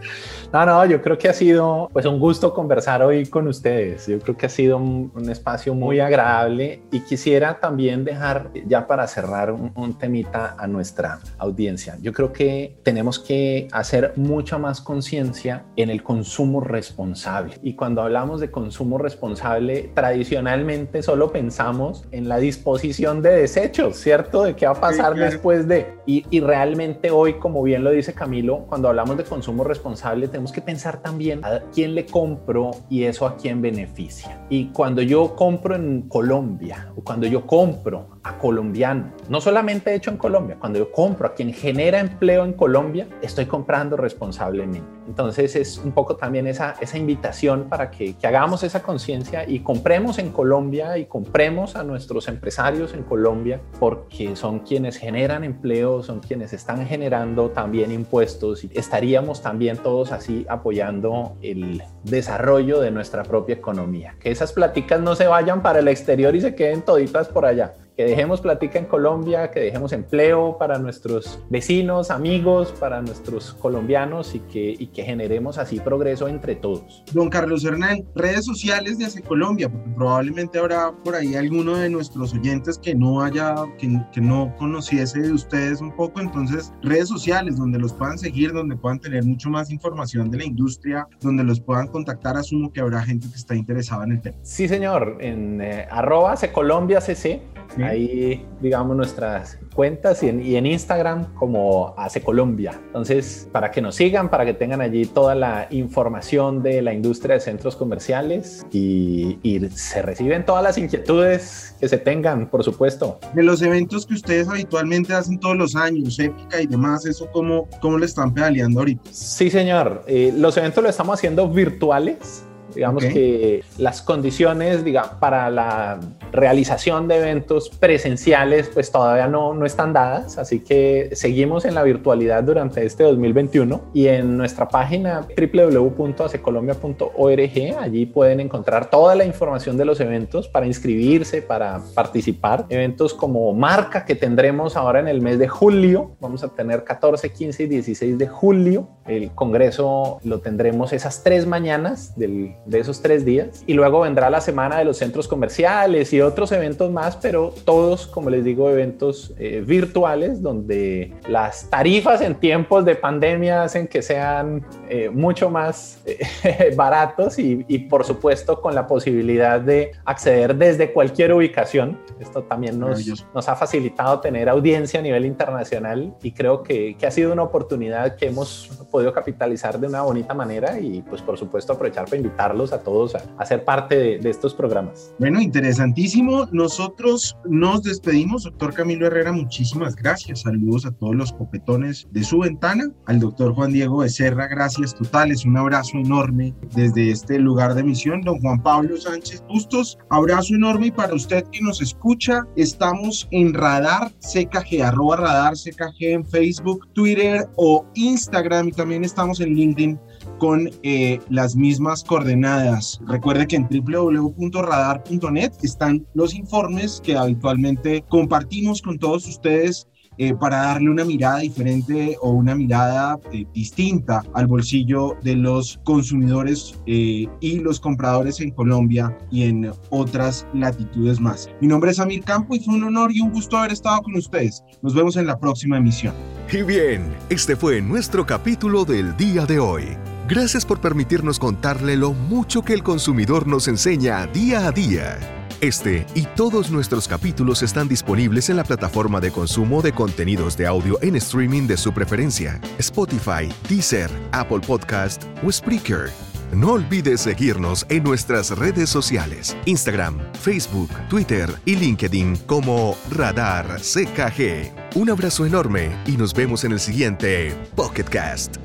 [SPEAKER 6] No, no, yo creo que ha sido pues un gusto conversar hoy con ustedes. Yo creo que ha sido un, espacio muy agradable y quisiera también dejar ya para cerrar un, un, temita a nuestra audiencia. Yo creo que tenemos que hacer mucha más conciencia en el consumo responsable. Y cuando hablamos de consumo responsable, tradicionalmente solo pensamos en la disposición de desechos, ¿cierto? De qué va a pasar después de... Y, y realmente hoy, como bien lo dice Camilo, cuando hablamos de consumo responsable, tenemos que pensar también a quién le compro y eso a quién beneficia. Y cuando yo compro en Colombia o cuando yo compro a colombiano, no solamente hecho en Colombia, cuando yo compro a quien genera empleo en Colombia, estoy comprando responsablemente. Entonces es un poco también esa, esa invitación para que, que hagamos esa conciencia y compremos en Colombia y compremos a nuestros empresarios en Colombia porque son quienes generan empleo, son quienes están generando también impuestos y estaríamos también todos así apoyando el desarrollo de nuestra propia economía. Que esas pláticas no se vayan para el exterior y se queden toditas por allá que dejemos plática en Colombia, que dejemos empleo para nuestros vecinos, amigos, para nuestros colombianos y que, y que generemos así progreso entre todos.
[SPEAKER 2] Don Carlos Hernán, redes sociales de Hace Colombia, porque probablemente habrá por ahí alguno de nuestros oyentes que no haya, que, que no conociese de ustedes un poco, entonces redes sociales donde los puedan seguir, donde puedan tener mucho más información de la industria, donde los puedan contactar, asumo que habrá gente que está interesada en el tema.
[SPEAKER 6] Sí, señor, en eh, arroba Hace Colombia CC Ahí, digamos, nuestras cuentas y en, Instagram como Hace Colombia. Entonces, para que nos sigan, para que tengan allí toda la información de la industria de centros comerciales y, se reciben todas las inquietudes que se tengan, por supuesto.
[SPEAKER 2] De los eventos que ustedes habitualmente hacen todos los años, épica y demás, ¿eso cómo, cómo le están pedaleando ahorita?
[SPEAKER 6] Sí, señor. Eh, los eventos los estamos haciendo virtuales Digamos que las condiciones diga, para la realización de eventos presenciales pues todavía no, no están dadas, así que seguimos en la virtualidad durante este 2021 y en nuestra página www.acecolombia.org allí pueden encontrar toda la información de los eventos para inscribirse, para participar. Eventos como marca que tendremos ahora en el mes de julio, vamos a tener 14, 15 y 16 de julio. El Congreso lo tendremos esas tres mañanas del de esos tres días. Y luego vendrá la semana de los centros comerciales y otros eventos más, pero todos, como les digo, eventos eh, virtuales donde las tarifas en tiempos de pandemia hacen que sean eh, mucho más eh, baratos y, y, por supuesto con la posibilidad de acceder desde cualquier ubicación. Esto también nos, nos ha facilitado tener audiencia a nivel internacional y creo que, que ha sido una oportunidad que hemos podido capitalizar de una bonita manera y pues por supuesto aprovechar para invitar a todos a, ser parte de, estos programas.
[SPEAKER 2] Bueno, interesantísimo. Nosotros nos despedimos. Doctor Camilo Herrera, muchísimas gracias. Saludos a todos los copetones de su ventana. Al doctor Juan Diego Becerra, gracias totales. Un abrazo enorme desde este lugar de misión. Don Juan Pablo Sánchez Bustos, abrazo enorme. Y para usted que nos escucha, estamos en Radar CKG, arroba Radar CKG en Facebook, Twitter o Instagram. Y también estamos en LinkedIn con eh, las mismas coordenadas. Recuerde que en www.radar.net están los informes que habitualmente compartimos con todos ustedes eh, para darle una mirada diferente o una mirada eh, distinta al bolsillo de los consumidores y los compradores en Colombia y en otras latitudes más. Mi nombre es Amir Campo y fue un honor y un gusto haber estado con ustedes. Nos vemos en la próxima emisión.
[SPEAKER 1] Y bien, este fue nuestro capítulo del día de hoy. Gracias por permitirnos contarle lo mucho que el consumidor nos enseña día a día. Este y todos nuestros capítulos están disponibles en la plataforma de consumo de contenidos de audio en streaming de su preferencia, Spotify, Deezer, Apple Podcast o Spreaker. No olvides seguirnos en nuestras redes sociales, Instagram, Facebook, Twitter y LinkedIn como Radar CKG. Un abrazo enorme y nos vemos en el siguiente Pocketcast.